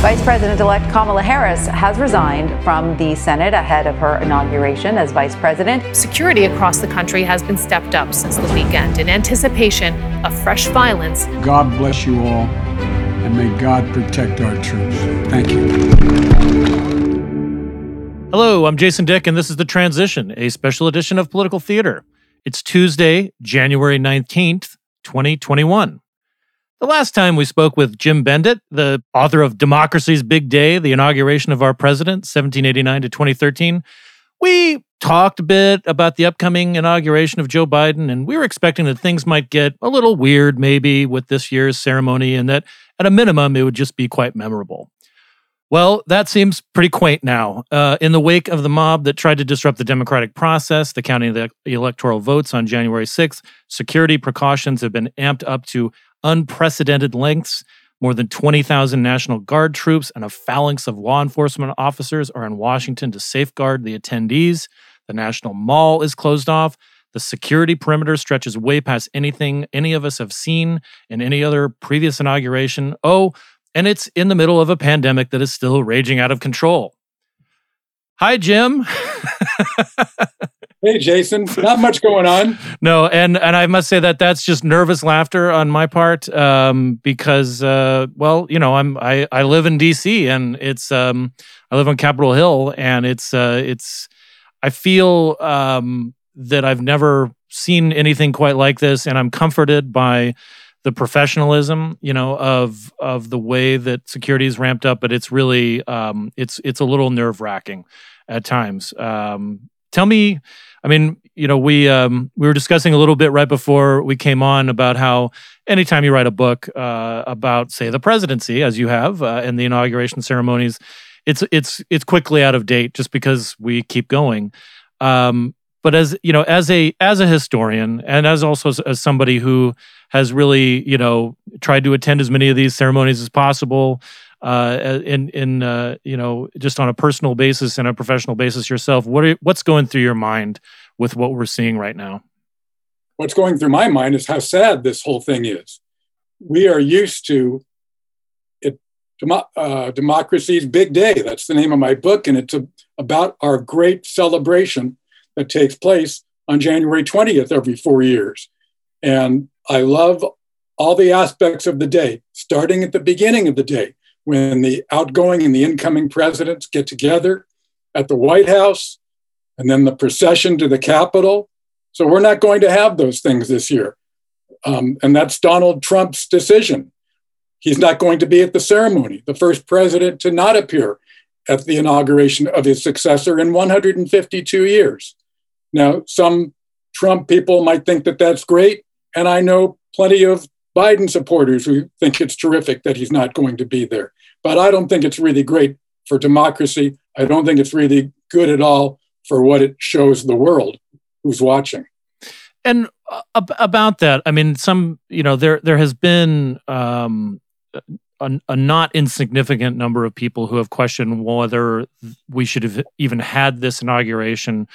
Vice President elect Kamala Harris has resigned from the Senate ahead of her inauguration as vice president. Security across the country has been stepped up since the weekend in anticipation of fresh violence. God bless you all, and may God protect our troops. Thank you. Hello, I'm Jason Dick, and this is The Transition, a special edition of Political Theater. It's Tuesday, January 19th, 2021. The last time we spoke with Jim Bendat, the author of Democracy's Big Day, the inauguration of our president, 1789 to 2013, we talked a bit about the upcoming inauguration of Joe Biden, and we were expecting that things might get a little weird maybe with this year's ceremony, and that at a minimum, it would just be quite memorable. Well, that seems pretty quaint now. Uh, in the wake of the mob that tried to disrupt the democratic process, the counting of the electoral votes on January 6th, security precautions have been amped up to unprecedented lengths. More than 20,000 National Guard troops and a phalanx of law enforcement officers are in Washington to safeguard the attendees. The National Mall is closed off. The security perimeter stretches way past anything any of us have seen in any other previous inauguration. Oh, and it's in the middle of a pandemic that is still raging out of control. Hi, Jim. Hey, Jason. Not much going on. no, and and I must say that that's just nervous laughter on my part, um, because uh, well, you know, I'm I I live in D.C. and it's um, I live on Capitol Hill, and it's uh, it's I feel um, that I've never seen anything quite like this, and I'm comforted by the professionalism, you know, of of the way that security is ramped up, but it's really um, it's it's a little nerve wracking at times. Um, tell me I mean, you know, we um, we were discussing a little bit right before we came on about how anytime you write a book uh, about, say, the presidency, as you have, uh, and the inauguration ceremonies, it's it's it's quickly out of date just because we keep going. Um, but as you know, as a as a historian, and as also as somebody who has really you know tried to attend as many of these ceremonies as possible, uh, in in uh, you know just on a personal basis and a professional basis yourself, what are, what's going through your mind with what we're seeing right now? What's going through my mind is how sad this whole thing is. We are used to it. Demo, uh, Democracy's Big Day. That's the name of my book, and it's a, about our great celebration that takes place on January 20th every four years. And I love all the aspects of the day, starting at the beginning of the day when the outgoing and the incoming presidents get together at the White House and then the procession to the Capitol. So we're not going to have those things this year. Um, and that's Donald Trump's decision. He's not going to be at the ceremony, the first president to not appear at the inauguration of his successor in 152 years. Now, some Trump people might think that that's great. And I know plenty of Biden supporters who think it's terrific that he's not going to be there. But I don't think it's really great for democracy. I don't think it's really good at all for what it shows the world who's watching. And uh, about that, I mean, some you know there there has been um, a, a, not insignificant number of people who have questioned whether we should have even had this inauguration.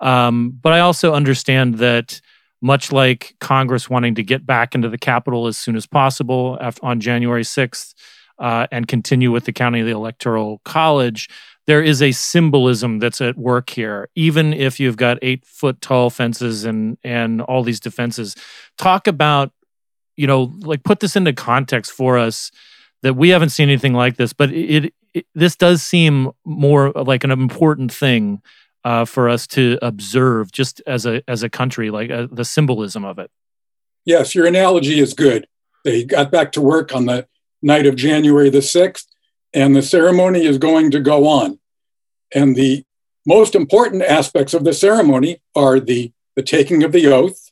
Um, but I also understand that much like Congress wanting to get back into the Capitol as soon as possible after, on January 6th uh, and continue with the county of the Electoral College, there is a symbolism that's at work here, even if you've got eight foot tall fences and, and all these defenses. Talk about, you know, like put this into context for us that we haven't seen anything like this, but it, it this does seem more like an important thing uh, for us to observe just as a as a country, like uh, the symbolism of it. Yes, your analogy is good. They got back to work on the night of January the sixth, and the ceremony is going to go on. And the most important aspects of the ceremony are the the taking of the oath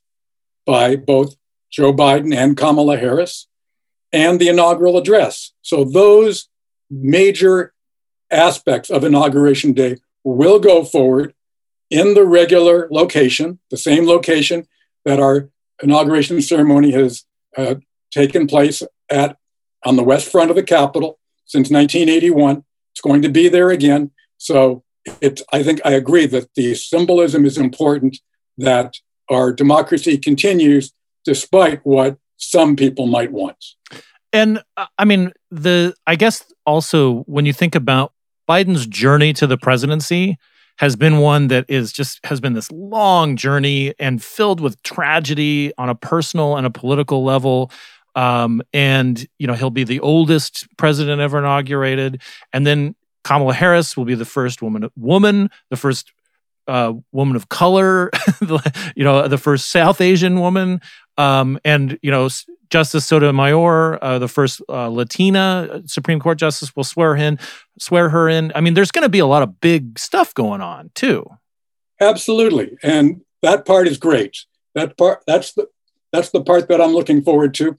by both Joe Biden and Kamala Harris, and the inaugural address. So those major aspects of Inauguration Day will go forward in the regular location, the same location that our inauguration ceremony has uh, taken place at on the west front of the Capitol since 1981. It's going to be there again. So it's, I think I agree that the symbolism is important, that our democracy continues despite what some people might want. And uh, I mean, the I guess also when you think about Biden's journey to the presidency has been one that is just has been this long journey and filled with tragedy on a personal and a political level. Um, and you know he'll be the oldest president ever inaugurated, and then Kamala Harris will be the first woman woman, the first uh, woman of color, you know, the first South Asian woman, um, and you know, Justice Sotomayor, uh, the first uh, Latina Supreme Court justice, will swear in, swear her in. I mean, there's going to be a lot of big stuff going on too. Absolutely, and that part is great. That part, that's the that's the part that I'm looking forward to.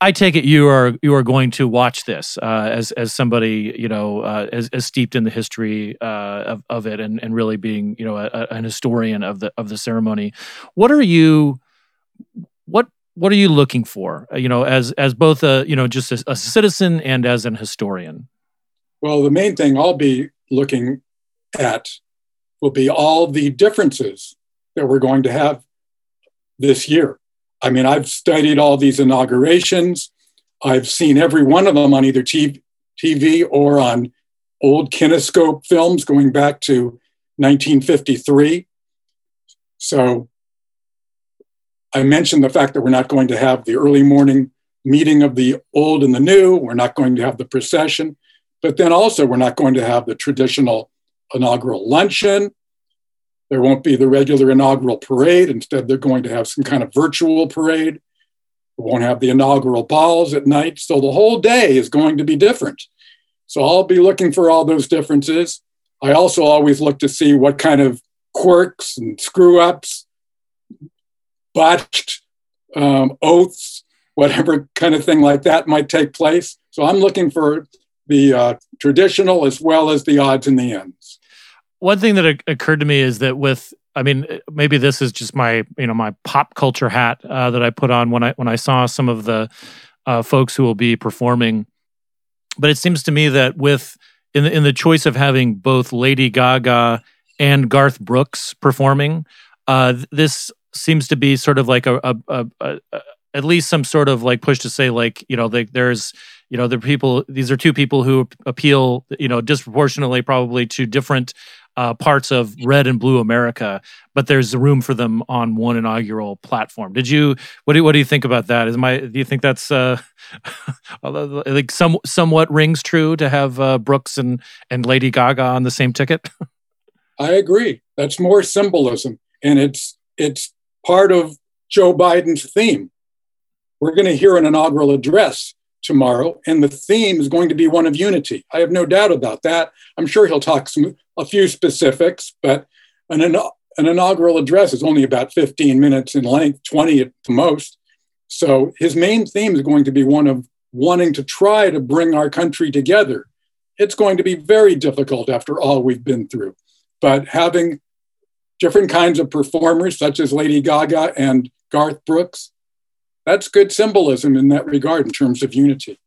I take it you are you are going to watch this uh, as as somebody you know uh, as, as steeped in the history uh, of of it and and really being you know a, a, an historian of the of the ceremony. What are you what what are you looking for? Uh, you know, as as both a you know just a, a citizen and as an historian. Well, the main thing I'll be looking at will be all the differences that we're going to have this year. I mean, I've studied all these inaugurations. I've seen every one of them on either TV or on old kinescope films going back to 1953. So I mentioned the fact that we're not going to have the early morning meeting of the old and the new. We're not going to have the procession. But then also, we're not going to have the traditional inaugural luncheon. There won't be the regular inaugural parade. Instead, they're going to have some kind of virtual parade. We won't have the inaugural balls at night. So the whole day is going to be different. So I'll be looking for all those differences. I also always look to see what kind of quirks and screw ups, botched um, oaths, whatever kind of thing like that might take place. So I'm looking for the uh, traditional as well as the odds and the ends one thing that occurred to me is that with I mean, maybe this is just my you know my pop culture hat uh, that I put on when I when I saw some of the uh, folks who will be performing. But it seems to me that with in the, in the choice of having both Lady Gaga and Garth Brooks performing, uh, this seems to be sort of like a, a, a, a, at least some sort of like push to say like you know there's you know the people these are two people who appeal you know disproportionately probably to different uh, parts of red and blue America, but there's room for them on one inaugural platform. Did you? What do What do you think about that? Is my? Do you think that's uh, like some somewhat rings true to have uh, Brooks and and Lady Gaga on the same ticket? I agree. That's more symbolism, and it's it's part of Joe Biden's theme. We're going to hear an inaugural address tomorrow, and the theme is going to be one of unity. I have no doubt about that. I'm sure he'll talk some a few specifics, but an, an inaugural address is only about 15 minutes in length, 20 at the most. So his main theme is going to be one of wanting to try to bring our country together. It's going to be very difficult after all we've been through. But having different kinds of performers, such as Lady Gaga and Garth Brooks, that's good symbolism in that regard in terms of unity.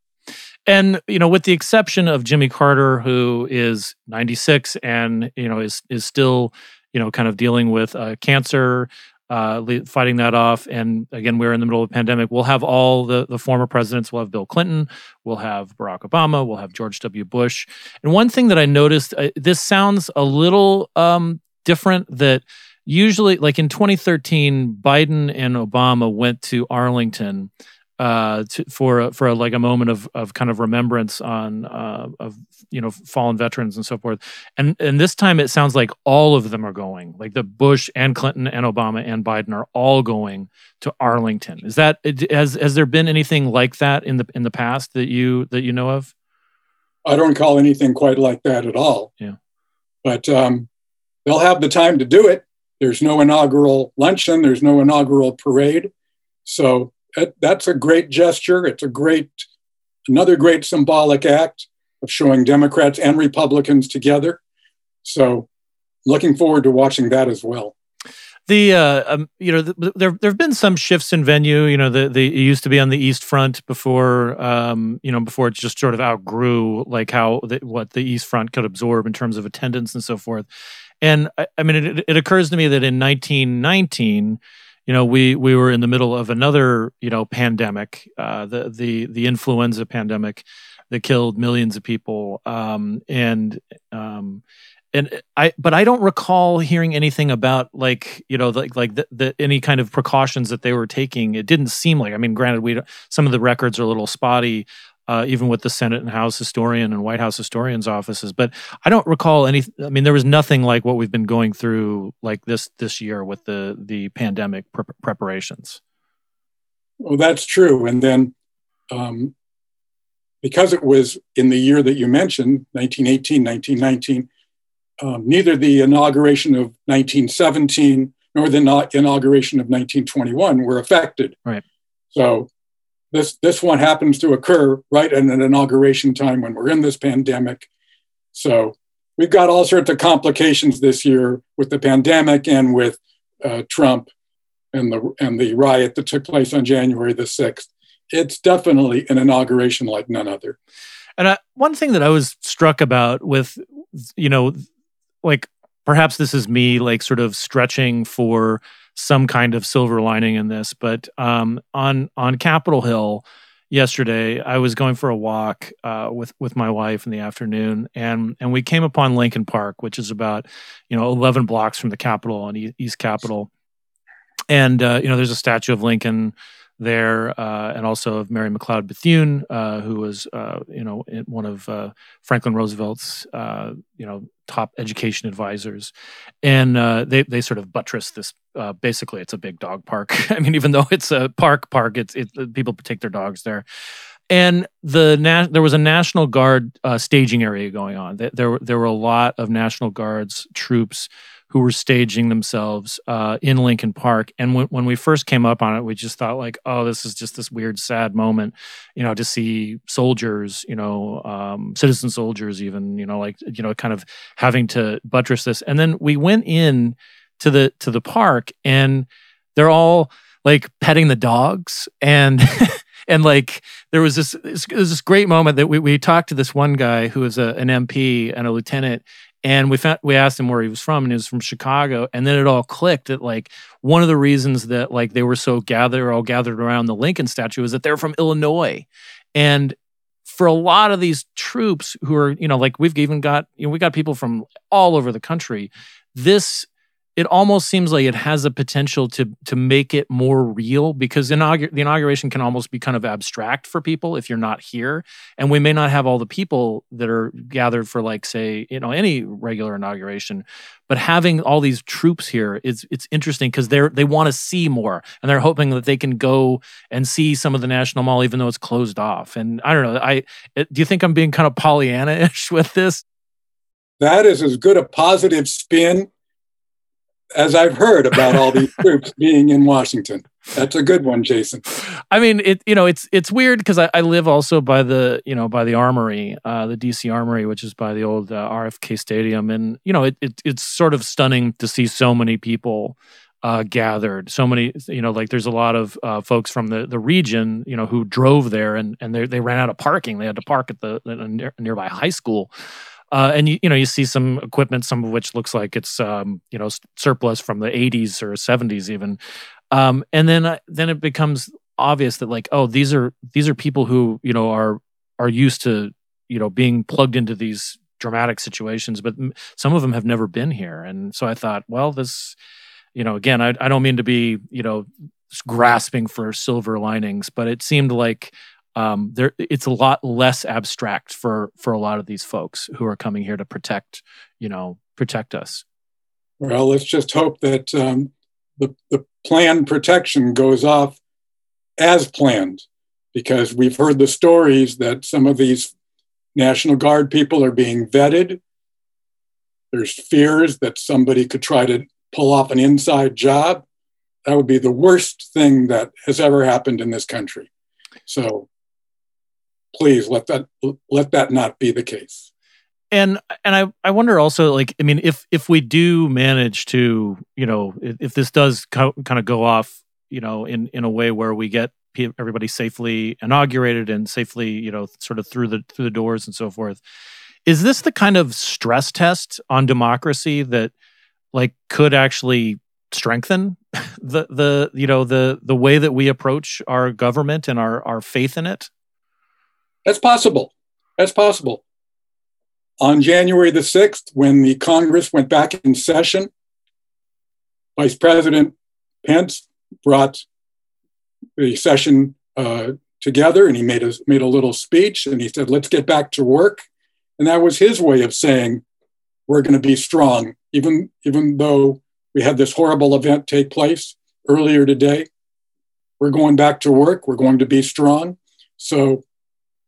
And you know, with the exception of Jimmy Carter, who is 96 and you know is is still you know kind of dealing with uh, cancer, uh, fighting that off. And again, we're in the middle of a pandemic. We'll have all the the former presidents. We'll have Bill Clinton. We'll have Barack Obama. We'll have George W. Bush. And one thing that I noticed, uh, this sounds a little um, different. That usually, like in 2013, Biden and Obama went to Arlington uh, to, for for a, like a moment of of kind of remembrance on uh, of you know fallen veterans and so forth. And and this time it sounds like all of them are going, like the Bush and Clinton and Obama and Biden are all going to Arlington. Is that has has there been anything like that in the in the past that you that you know of? I don't recall anything quite like that at all. Yeah, but um, they'll have the time to do it. There's no inaugural luncheon. There's no inaugural parade. So that's a great gesture. It's a great, another great symbolic act of showing Democrats and Republicans together. So, looking forward to watching that as well. The uh, um, you know the, there there have been some shifts in venue. You know the the it used to be on the East Front before um, you know before it just sort of outgrew like how the, what the East Front could absorb in terms of attendance and so forth. And I, I mean it, it occurs to me that in 1919 you know we we were in the middle of another you know pandemic uh, the the the influenza pandemic that killed millions of people. Um, and um, and I, but I don't recall hearing anything about like you know like like the, the, any kind of precautions that they were taking. It didn't seem like. I mean, granted, we some of the records are a little spotty, uh, even with the Senate and House historian and White House historians' offices. But I don't recall any. I mean, there was nothing like what we've been going through like this this year with the the pandemic pre- preparations. Well, that's true. And then, um, because it was in the year that you mentioned, 1918, 1919, um, neither the inauguration of 1917 nor the inauguration of 1921 were affected. Right. So this this one happens to occur right at an inauguration time when we're in this pandemic. So we've got all sorts of complications this year with the pandemic and with uh, Trump and the and the riot that took place on January the sixth. It's definitely an inauguration like none other. And I, one thing that I was struck about with, you know, like perhaps this is me like sort of stretching for some kind of silver lining in this. But um, on on Capitol Hill yesterday, I was going for a walk uh, with with my wife in the afternoon, and and we came upon Lincoln Park, which is about you know 11 blocks from the Capitol on East Capitol, and uh, you know there's a statue of Lincoln there, uh, and also of Mary McLeod Bethune, uh, who was, uh, you know, one of uh, Franklin Roosevelt's, uh, you know, top education advisors, and uh, they they sort of buttress this. basically, it's a big dog park. I mean, even though it's a park park, it's it, people take their dogs there. And the na- there was a National Guard staging area going on. There, there were a lot of National Guards troops who were staging themselves uh, in Lincoln Park. And when, when we first came up on it, we just thought like, oh, this is just this weird, sad moment, you know, to see soldiers, you know, um, citizen soldiers, even, you know, like you know, kind of having to buttress this. And then we went in to the to the park, and they're all like petting the dogs and. and like there was this was this great moment that we, we talked to this one guy who was a, an MP and a lieutenant and we found we asked him where he was from and he was from chicago. And then it all clicked that like one of the reasons that like they were so gathered all gathered around the lincoln statue is that they're from illinois. And for a lot of these troops who are you know like we've even got you know we got people from all over the country. This it almost seems like it has a potential to to make it more real because inaugur- the inauguration can almost be kind of abstract for people if you're not here. And we may not have all the people that are gathered for like say you know any regular inauguration but having all these troops here is it's interesting because they're they want to see more and they're hoping that they can go and see some of the national mall even though it's closed off. And i don't know i it, do you think i'm being kind of pollyanna-ish with this? That is as good a positive spin as I've heard about all these troops being in Washington. That's a good one, Jason. I mean, it you know it's it's weird because I, I live also by the you know by the Armory, uh, the DC Armory, which is by the old uh, RFK Stadium, and you know it, it it's sort of stunning to see so many people uh, gathered. So many, you know, like there's a lot of uh, folks from the, the region, you know, who drove there and and they they ran out of parking. They had to park at the, the nearby high school. Uh, and you, you know you see some equipment, some of which looks like it's um, you know surplus from the 80s or 70s even, um, and then uh, then it becomes obvious that like oh these are these are people who you know are are used to you know being plugged into these dramatic situations, but some of them have never been here, and so I thought well this you know again I, I don't mean to be you know grasping for silver linings, but it seemed like um, there it's a lot less abstract for for a lot of these folks who are coming here to protect you know protect us. Well let's just hope that um, the, the planned protection goes off as planned because we've heard the stories that some of these national guard people are being vetted. There's fears that somebody could try to pull off an inside job. That would be the worst thing that has ever happened in this country. So please let that let that not be the case. And and i i wonder also like i mean if if we do manage to you know if, if this does co- kind of go off you know in in a way where we get everybody safely inaugurated and safely you know sort of through the through the doors and so forth is this the kind of stress test on democracy that like could actually strengthen the the you know the the way that we approach our government and our our faith in it that's possible. That's possible. On January the 6th, when the Congress went back in session, Vice President Pence brought the session uh, together and he made a, made a little speech and he said, let's get back to work. And that was his way of saying, we're going to be strong, even, even though we had this horrible event take place earlier today. We're going back to work. We're going to be strong. So,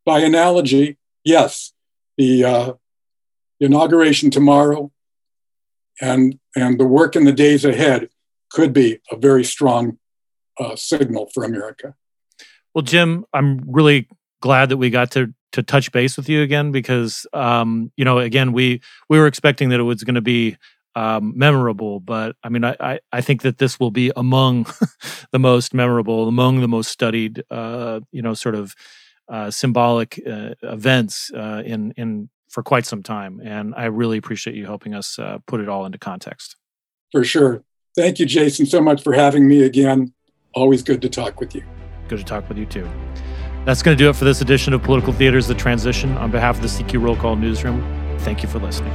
by analogy, yes, the, uh, inauguration tomorrow and, and the work in the days ahead could be a very strong uh, signal for America. Well, Jim, I'm really glad that we got to to touch base with you again because um, you know, again, we we were expecting that it was going to be um, memorable, but I mean, I, I, I think that this will be among the most memorable, among the most studied, uh, you know, sort of symbolic uh, events uh, in in for quite some time, and I really appreciate you helping us uh, put it all into context. For sure. Thank you, Jason, so much for having me again. Always good to talk with you. Good to talk with you too. That's going to do it for this edition of Political Theater's The Transition. On behalf of the CQ Roll Call Newsroom, thank you for listening.